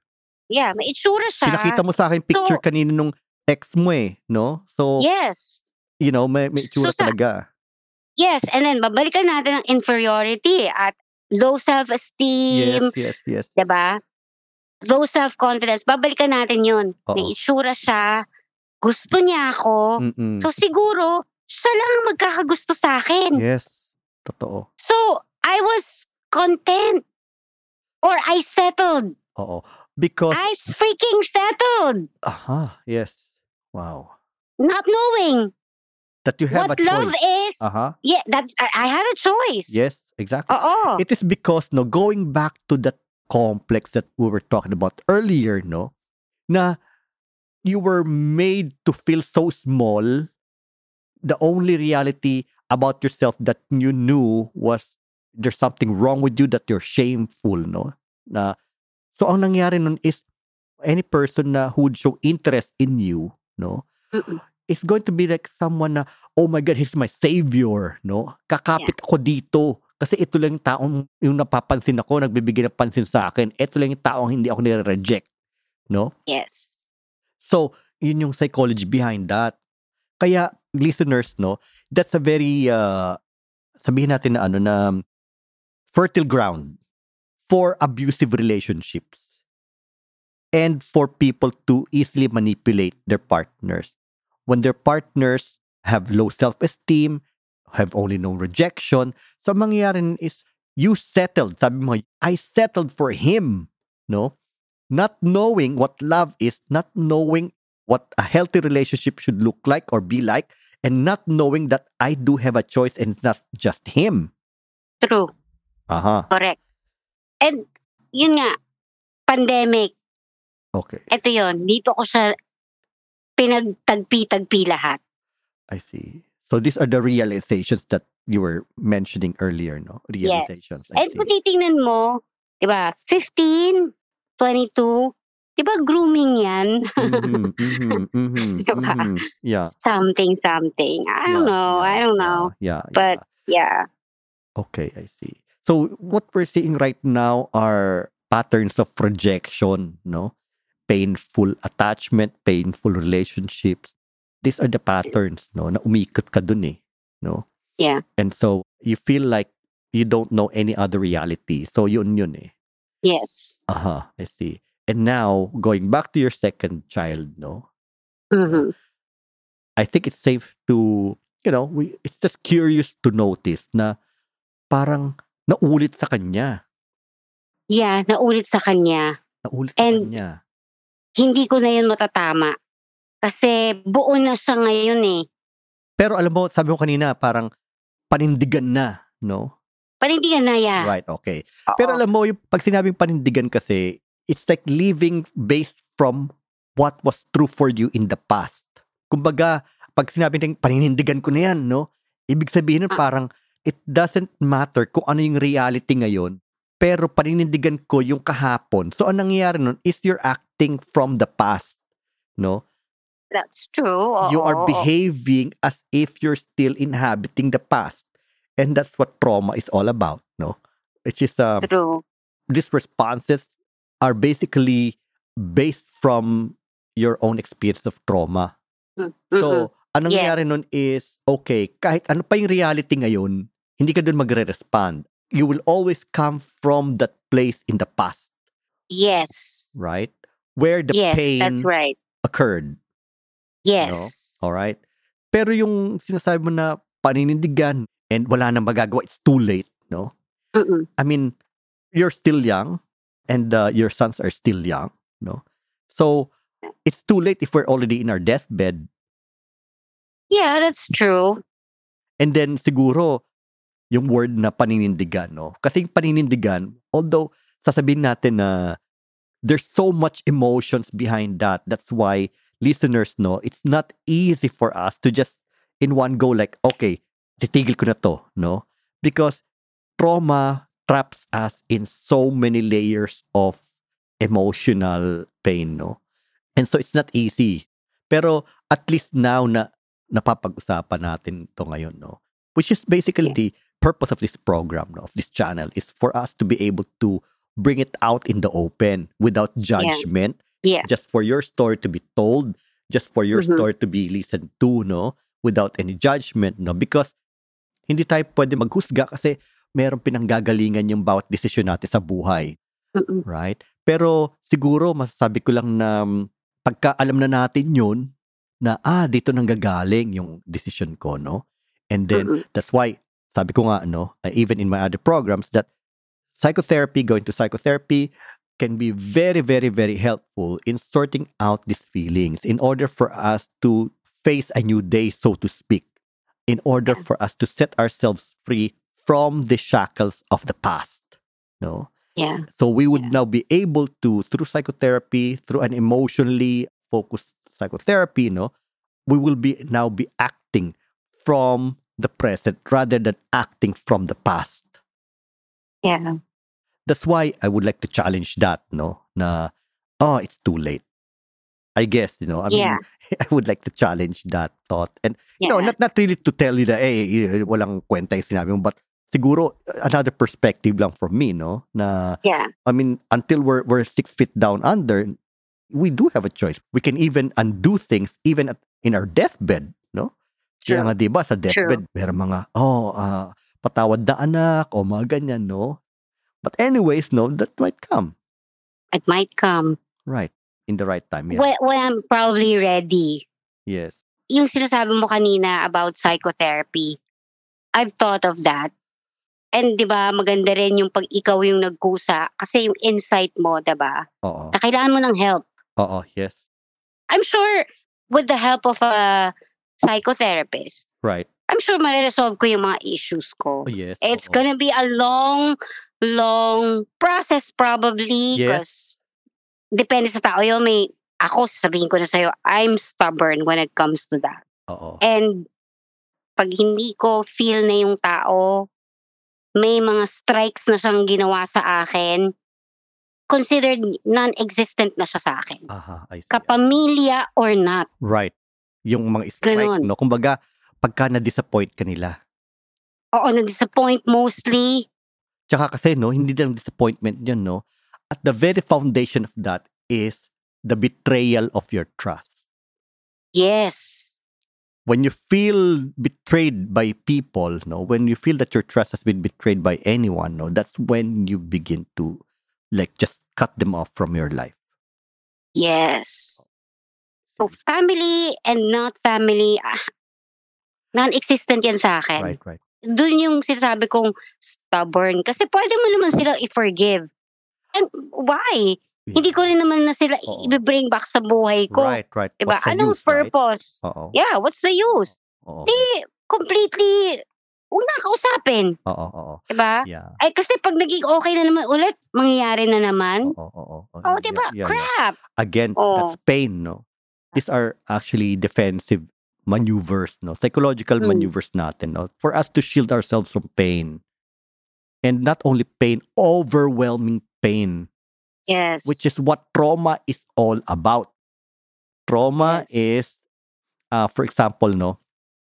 Yeah, may itsura siya. Pinakita mo sa akin picture So- kanina nung ex mo eh, no? So, Yes. you know, may, may tsura So, sa- talaga. Yes. And then, babalikan natin ang inferiority at low self-esteem. Yes, yes, yes. ba? Low self-confidence, babalikan natin yun. May Oo. itsura siya, gusto niya ako. Mm-mm. So siguro, siya lang ang magkakagusto sa akin. Yes, totoo. So, I was content. Or I settled. Oo. Because, I freaking settled. aha, yes. Wow. Not knowing That you have what a love choice. is. Aha. Yeah, that I, had a choice. Yes, exactly. Oh. It is because, no, going back to that complex that we were talking about earlier, no, na you were made to feel so small. The only reality about yourself that you knew was there's something wrong with you that you're shameful, no? Na, so ang nangyari nun is any person na who would show interest in you, no, Mm-mm. it's going to be like someone na, oh my God, he's my savior, no? Kakapit ako dito. Kasi ito lang yung taong yung napapansin ako, nagbibigay ng pansin sa akin. Ito lang yung taong hindi ako nire-reject, no? Yes. So, yun yung psychology behind that. Kaya, listeners, no, that's a very, uh, sabihin natin na ano, na fertile ground for abusive relationships and for people to easily manipulate their partners. When their partners have low self-esteem, have only known rejection, so ang mangyayari nun is you settled. Sabi mo, I settled for him, no? Not knowing what love is, not knowing what a healthy relationship should look like or be like, and not knowing that I do have a choice and it's not just him. True. Uh-huh. Correct. And yun nga, pandemic, okay. ito yon dito ko siya pinagtagpi-tagpi lahat. I see. So these are the realizations that you were mentioning earlier, no? Realizations. I And see. kung titingnan mo, di ba, 15, 22, di ba grooming yan? Mhm, mhm, mhm, Diba? mhm. Yeah. something, something. I don't yeah, know. yeah, I don't yeah, know. Yeah. But, yeah. Yeah. Okay, I see. So what we're seeing right now are patterns of rejection, no? Painful attachment, painful relationships. These are the patterns, no? Na umikot ka dun eh, no? Yeah. And so you feel like you don't know any other reality. So yun yun eh. Yes. Aha, I see. And now going back to your second child, no? Mhm. I think it's safe to, you know, we it's just curious to notice na parang naulit sa kanya. Yeah, naulit sa kanya. Naulit sa And- kanya. Hindi ko na yun matatama. Kasi buo na siya ngayon eh. Pero alam mo, sabi mo kanina, parang panindigan na, no? Panindigan na yeah. Right, okay. Oo. Pero alam mo, yung pag sinabing panindigan kasi, it's like living based from what was true for you in the past. Kumbaga, pag sinabi ng paninindigan ko na yan, no? Ibig sabihin nun Ah. parang, it doesn't matter kung ano yung reality ngayon, pero paninindigan ko yung kahapon. So, ang nangyayari nun is you're acting from the past, no? That's true. you are Oo. behaving as if you're still inhabiting the past. And that's what trauma is all about, no? Which is um, True. these responses are basically based from your own experience of trauma. Mm. So, anong Yeah. nangyari nun is, okay, kahit ano pa yung reality ngayon, hindi ka dun magre-respond. You will always come from that place in the past, Yes. right? Where the yes, pain that's right. occurred. Yes. Alright? Pero yung sinasabi mo na paninindigan and wala nang magagawa, it's too late, no? Mm-mm. I mean, you're still young and uh, your sons are still young, no? So, it's too late if we're already in our deathbed. Yeah, that's true. And then siguro, yung word na paninindigan, no? Kasi yung paninindigan, although sasabihin natin na there's so much emotions behind that. That's why listeners know it's not easy for us to just in one go like, okay, titigil ko na to, no? Because trauma traps us in so many layers of emotional pain, no? And so it's not easy. Pero at least now na napapag-usapan natin to ngayon, no? Which is basically Yeah. Purpose of this program, no, of this channel, is for us to be able to bring it out in the open without judgment, Yeah. just for your story to be told, just for your Mhm. story to be listened to, no, without any judgment, no, because hindi tayo pwede maghusga kasi merong pinanggagalingan yung bawat desisyon natin sa buhay, Mm-mm. right? Pero siguro masasabi ko lang na mm, pagka alam na natin yun, na ah, dito nang gagaling yung decision ko, no? And then Mm-mm. that's why sabi ko nga no, uh, even in my other programs that psychotherapy, going to psychotherapy can be very very very helpful in sorting out these feelings in order for us to face a new day so to speak. In order for us to set ourselves free from the shackles of the past, no? Yeah. So we would Yeah. now be able to, through psychotherapy, through an emotionally focused psychotherapy, no, we will be now be acting from the present rather than acting from the past. Yeah. That's why I would like to challenge that, no, na, oh, it's too late. I guess, you know, I mean, Yeah. I would like to challenge that thought. And, Yeah. no, not, not really to tell you that, eh, walang kwenta yung sinabi mo, but siguro, another perspective lang from me, no, na, yeah. I mean, until we're we're six feet down under, we do have a choice. We can even undo things even at, in our deathbed? Kaya True. nga, di ba, sa deathbed, meron mga, oh, ah, patawad na anak, o mga ganyan, no? But anyways, no, that might come. It might come Right. In the right time, yeah. when, when I'm probably ready. yes. Yung sinasabi mo kanina about psychotherapy, I've thought of that. And 'di ba, maganda rin yung pag ikaw yung nagkusa kasi yung insight mo, 'di ba? Oo. Na kailangan mo ng help. Oo, yes. I'm sure with the help of a psychotherapist, Right. I'm sure ma-resolve ko yung mga issues ko. Oh, yes. It's oo. gonna be a long, long process probably. Yes. Depende sa tao yun. May, ako, sasabihin ko na sa'yo, I'm stubborn when it comes to that. Oo. And pag hindi ko feel na yung tao, may mga strikes na siyang ginawa sa akin, considered non-existent na siya sa akin. Aha, I see. Kapamilya or not. Right. Yung mga strike, Ganon. no? Kumbaga, pagka na-disappoint ka nila. Oo, na-disappoint mostly. Tsaka kasi, no, hindi lang disappointment yun, no? At the very foundation of that is the betrayal of your trust. Yes. When you feel betrayed by people, no, when you feel that your trust has been betrayed by anyone, no, that's when you begin to like just cut them off from your life. Yes. So family and not family, ah, non-existent yan sa akin. Right, right. Doon yung sinasabi kong stubborn. Kasi pwede mo naman sila i-forgive. And why? Hindi ko rin naman na sila Oo. i-bring back sa buhay ko. Right, right. Diba? What's the Anong use, right? purpose? Oo. Yeah, what's the use? Oo. Di, completely, huwag na kausapin. Oo, oo. Diba? Yeah. Ay, kasi pag naging okay na naman ulit, mangyayari na naman. Oo, oo, oo. Oh, Yeah, diba? yeah, yeah. Crap. Again, Oo. that's pain, no? These are actually defensive maneuvers, no? Psychological Mm. maneuvers natin, no? For us to shield ourselves from pain. And not only pain, overwhelming pain, Yes. which is what trauma is all about. Trauma is, uh, for example, no?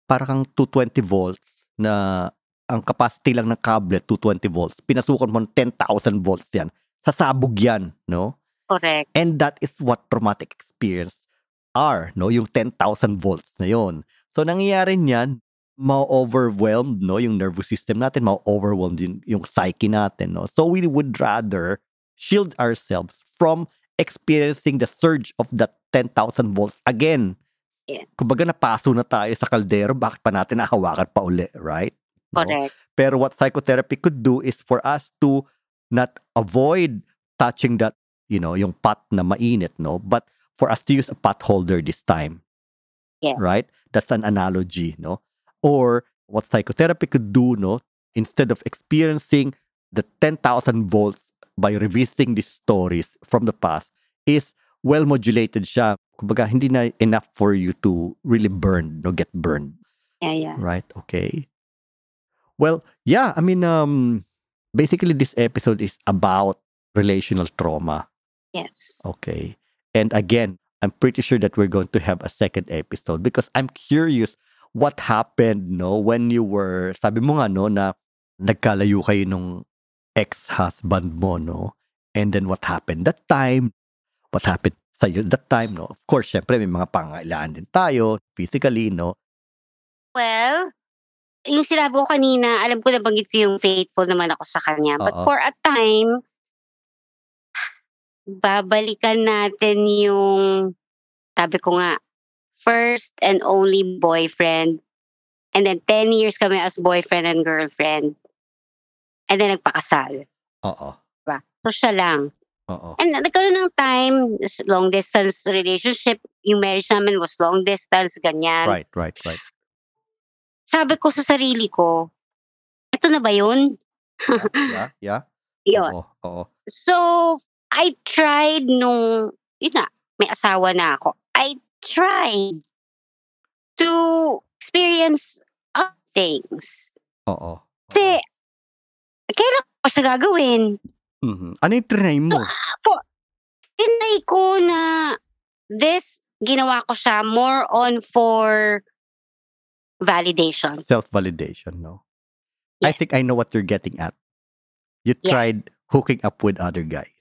Para kang 220 volts na ang capacity lang ng kable, 220 volts. Pinasukan mo ng 10,000 volts yan. Sasabog yan, no? Correct. And that is what traumatic experience are, no? Yung 10,000 volts na yon. So, nangyayari niyan, ma-overwhelmed, no? Yung nervous system natin, ma-overwhelmed yung, yung psyche natin, no? So, we would rather shield ourselves from experiencing the surge of that 10,000 volts again. Yes. Kumbaga, napaso na tayo sa kaldero, bakit pa natin nahawakan pa uli, right? No? Correct. Pero what psychotherapy could do is for us to not avoid touching that, you know, yung pot na mainit, no? But for us to use a pot holder this time, Yes. right? That's an analogy, no? Or what psychotherapy could do, no? Instead of experiencing the 10,000 volts by revisiting these stories from the past is well modulated siya. Kumbaga, hindi na enough for you to really burn, no, get burned. Yeah, yeah. Right? Okay. Well, yeah, I mean, um, basically this episode is about relational trauma. Yes. Okay. And again, I'm pretty sure that we're going to have a second episode because I'm curious what happened, no, when you were, sabi mo nga, no, na nagkalayo kayo nung ex-husband mo, no? And then what happened that time? What happened sa'yo that time, no? Of course, syempre, may mga pangailangan din tayo, physically, no? Well, yung sinabi ko kanina, alam ko nabanggit ko yung faithful naman ako sa kanya. But Oo. for a time, babalikan natin yung, sabi ko nga, first and only boyfriend. And then 10 years kami as boyfriend and girlfriend. And then nagpakasal. Oo. Diba? So siya lang. Oo. And nagkaroon ng time, long distance relationship. Yung marriage namin was long distance, ganyan. Right, right, right. Sabi ko sa sarili ko, ito na ba yun? Yeah, yeah. Yun. Oo, oo. So, I tried nung, yun na, may asawa na ako. I tried to experience other things. Oo. Kasi, kailan ko siya gagawin? Mhm. Ano yung trinay mo? Tinay ko na this, ginawa ko siya more on for validation. Self-validation, no? I Yes. think I know what you're getting at. You Yeah. tried hooking up with other guys.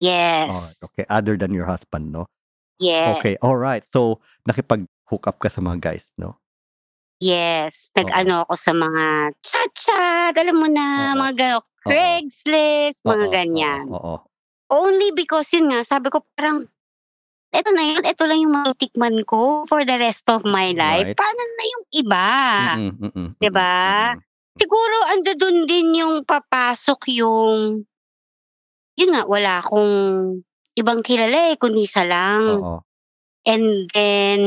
Yes. Alright, okay. Other than your husband, no? Yes. Okay, alright. So, nakipag-hook up ka sa mga guys, no? Yes. Nag-ano ako sa mga chat-chat, alam mo na, Oo. mga gano'n, Craigslist, mga Oo, ganyan. Oo, oo. Only because yun nga, sabi ko parang, eto na yun, eto lang yung matikman ko for the rest of my life. Right. Paano na yung iba? Mm-mm, mm-mm, Diba? mm-mm. Siguro ando dun din yung papasok yung, yun nga, wala akong ibang kilala eh, kundi isa lang. Oo. And then,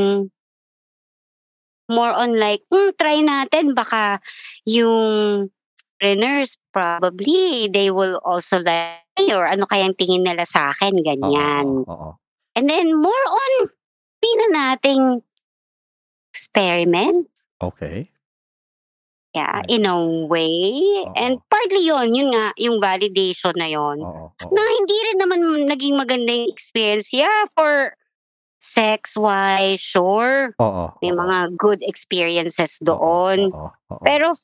more on like, hmm, try natin, baka yung trainers, probably, they will also like, or ano kayang tingin nila sa akin, ganyan. oo, oo. And then, more on, pina nating experiment. Okay. Yeah, Nice. in a way. And Oo. partly yon yun nga, yung validation na yon Oo, oo. na hindi rin naman naging maganda yung experience. Yeah, for sex-wise, sure. Oo, May oo. mga good experiences Oo, doon. oo, oo. Pero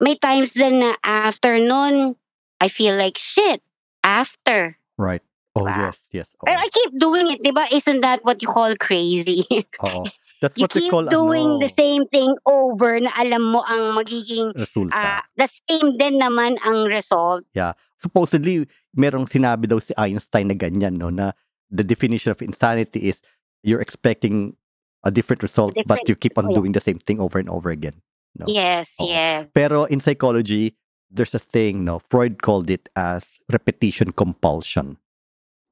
may times din na after nun, I feel like shit. After. Right. Oh, Diba? yes, yes. Oo, Pero I keep doing it, di ba? Isn't that what you call crazy? oo. That's you what keep call, doing ano, the same thing over na alam mo ang magiging resulta. ah, the same din naman ang result. supposedly merong sinabi daw si Einstein na ganyan no na the definition of insanity is you're expecting a different result but Different- you keep on oh, yeah. doing the same thing over and over again No. Yes, Oo. yes. pero in psychology there's a thing no Freud called it as repetition compulsion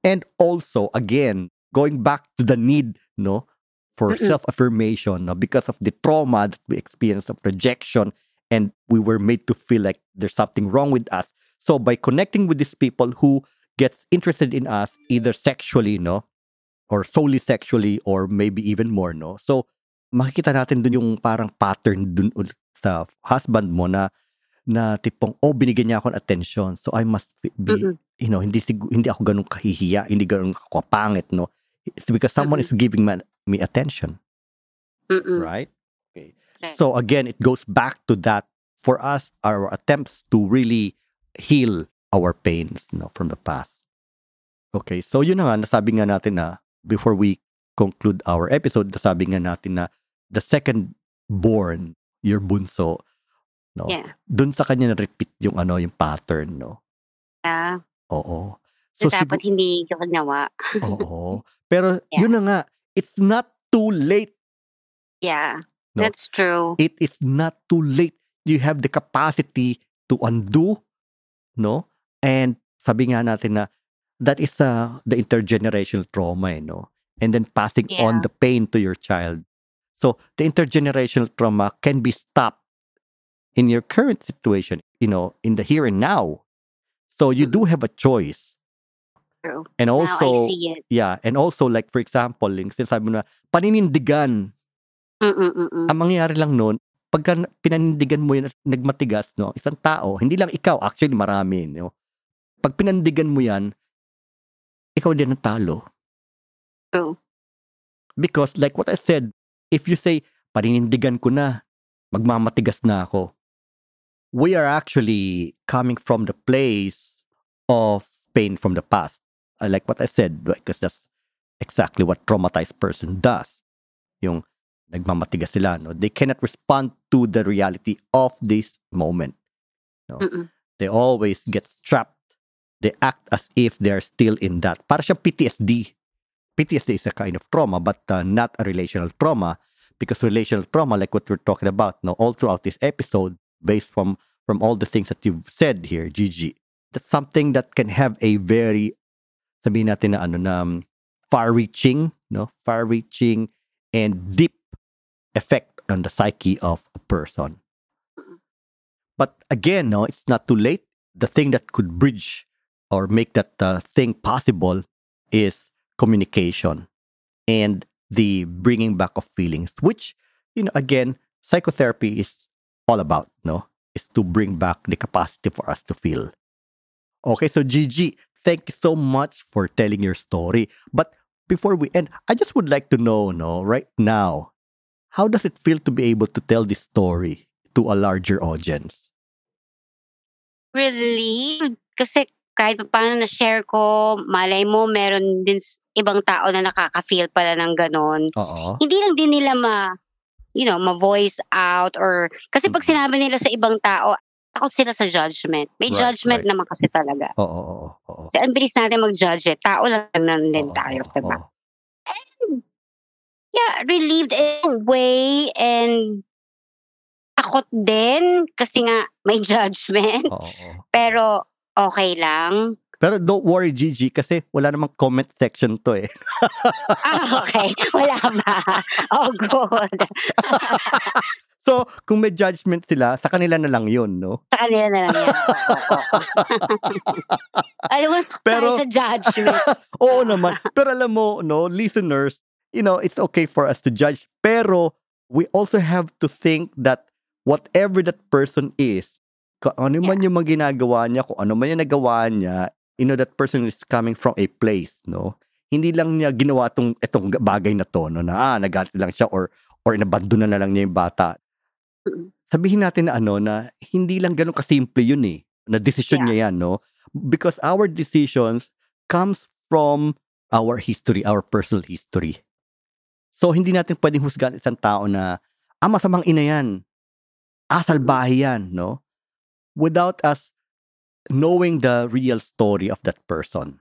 and also again going back to the need no for Mm-mm. self-affirmation no? Because of the trauma that we experienced of rejection and we were made to feel like there's something wrong with us. So by connecting with these people who gets interested in us either sexually no? Or solely sexually or maybe even more no? So makikita natin dun yung parang pattern dun sa husband mo na na tipong oh binigyan niya ako ng attention so I must be Mm-mm. you know hindi hindi ako ganun kahihiya hindi ganun kapangit no? It's because someone is giving me, me attention Mm-mm. right okay so again it goes back to that for us our attempts to really heal our pains no from the past okay so yun na nga nasabi nga natin na before we conclude our episode nasabi nga natin na the second born your bunso no Yeah. dun sa kanya na-repeat yung ano yung pattern no Yeah. oo So, so dapat sigu- hindi ginawa. oo pero Yeah. yun na nga it's not too late Yeah. No. That's true. it is not too late. You have the capacity to undo, no? And sabi nga natin na that is uh, the intergenerational trauma, eh, no? And then passing on the pain to your child. So the intergenerational trauma can be stopped in your current situation, you know, in the here and now. So you do have a choice. True. And also, yeah, and also like for example, yung sinasabi mo na paninindigan. Mm-mm-mm. Ang mangyayari lang noon, pagka na- pinanindigan mo yun at nagmatigas, no, isang tao, hindi lang ikaw, actually marami, no. Pag pinandigan mo yan, ikaw din ang talo. True. Because like what I said, if you say, paninindigan ko na, magmamatigas na ako, we are actually coming from the place of pain from the past. I like what I said because that's exactly what traumatized person does. Yung nagmamatigas sila, no? They cannot respond to the reality of this moment. Mm-mm. They always get trapped. They act as if they're still in that. Para siyang PTSD. PTSD is a kind of trauma, but uh, not a relational trauma because relational trauma, like what we're talking about, no, all throughout this episode, based from from all the things that you've said here, Gigi, that's something that can have a very, sabihin natin na ano na um, far-reaching, no, far-reaching and deep effect on the psyche of a person. But again, no, it's not too late. The thing that could bridge or make that uh, thing possible is communication and the bringing back of feelings, which, you know, again, psychotherapy is all about, no? Is to bring back the capacity for us to feel. Okay, so Gigi, thank you so much for telling your story. But before we end, I just would like to know, no, right now, how does it feel to be able to tell this story to a larger audience? Relieved. Kasi kahit pa paano na-share ko, malay mo, meron din ibang tao na nakaka-feel pala ng ganon. Oo. Hindi lang din nila ma, you know, ma-voice out or, kasi pag Mm. sinabi nila sa ibang tao, takot sila sa judgment. May Right, judgment right. naman kasi talaga. Oo, oo, oo. Kasi ang bilis natin mag-judge eh. Tao lang naman din Oo, tayo, oo, diba? oo. Yeah, relieved in a way and takot din kasi nga may judgment. Oo, oo. Pero okay lang. Pero don't worry, Gigi, kasi wala namang comment section to eh. Ah, okay. Wala ba? Oh, good. So, kung may judgment sila, sa kanila na lang yun, no? Sa kanila na lang yan. Alam mo, Pero- sa judgment. Oo naman. Pero alam mo, no, listeners, you know, it's okay for us to judge. Pero we also have to think that whatever that person is, kung ano man yung mga ginagawa niya, kung ano man yung nagawa niya, you know, that person is coming from a place, no? Hindi lang niya ginawa tong, itong bagay na to, no? Na, ah, nagalit lang siya or, or inabandona na lang niya yung bata. Mm. Sabihin natin na ano, na hindi lang ganun kasimple yun eh. Na decision niya yan, no? Because our decisions comes from our history, our personal history. So, hindi natin pwedeng husgan isang tao na, ah, masamang ina yan. Ah, salbahe yan, no? Without us knowing the real story of that person.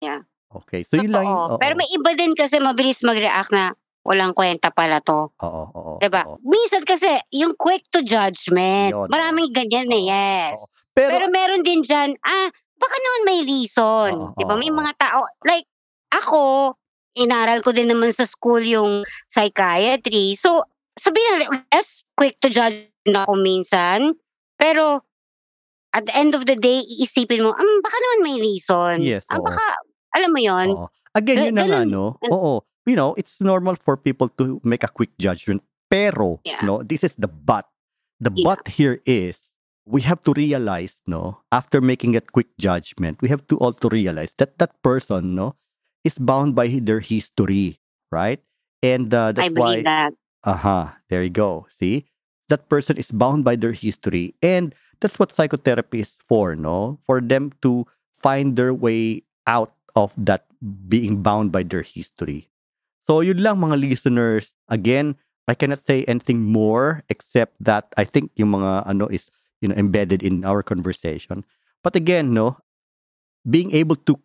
Yeah. Okay, so yun lang. Oo, Pero may iba din kasi mabilis mag-react na walang kwenta pala to. Oo, oo, 'Di ba? Minsan kasi yung quick to judgment. Yun, Maraming ganyan eh, yes. oo. Pero, Pero, meron din dyan, ah, baka naman may reason. Oo, Di ba? May mga tao, like, ako, inaral ko din naman sa school yung psychiatry. So, sabihin na, yes, quick to judge na ako minsan. Pero, at the end of the day, iisipin mo, um, baka naman may reason. Yes, Ah, oo. baka, alam mo yon. Again, Ga- yun na nga, no? Oo. You know, it's normal for people to make a quick judgment. Pero, Yeah. no, this is the but. The Yeah. but here is, we have to realize, no, after making that quick judgment, we have to also realize that that person, no, is bound by their history, right? And uh, I that's why believe that. Aha, there you go. See? That person is bound by their history. And that's what psychotherapy is for, no? For them to find their way out of that being bound by their history. So yun lang mga listeners. Again, I cannot say anything more except that I think yung mga ano is you know embedded in our conversation. But again, no, being able to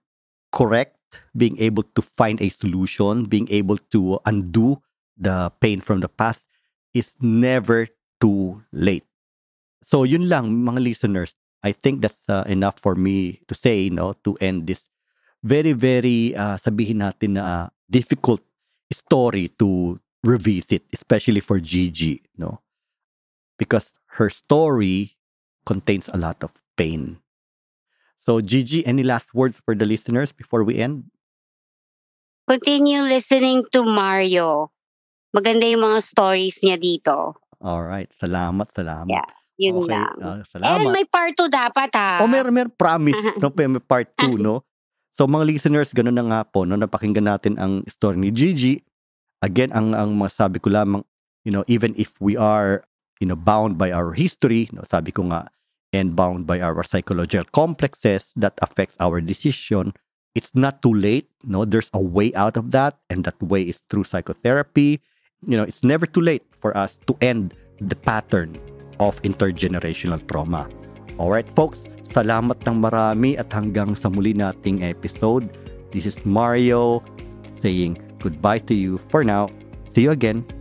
correct, being able to find a solution, being able to undo the pain from the past is never too late. So yun lang mga listeners. I think that's uh, enough for me to say no to end this very very uh, sabihin natin na uh, difficult story to revisit especially for Gigi no because her story contains a lot of pain. So, Gigi, any last words for the listeners before we end? Continue listening to Mario. Maganda yung mga stories niya dito. All right. Salamat, salamat. Yeah, Yun okay. lang. And salamat. may part 2 dapat ha. Oh, meron, meron. Promise. no, may part 2, no? So, mga listeners, ganun na nga po, no? Napakinggan natin ang story ni Gigi. Again, ang, ang masabi ko lamang, you know, even if we are, you know, bound by our history, no? sabi ko nga, and bound by our psychological complexes that affects our decision, it's not too late. No, there's a way out of that, and that way is through psychotherapy. You know, it's never too late for us to end the pattern of intergenerational trauma. All right, folks, salamat ng marami at hanggang sa muli nating episode. This is Mario saying goodbye to you for now. See you again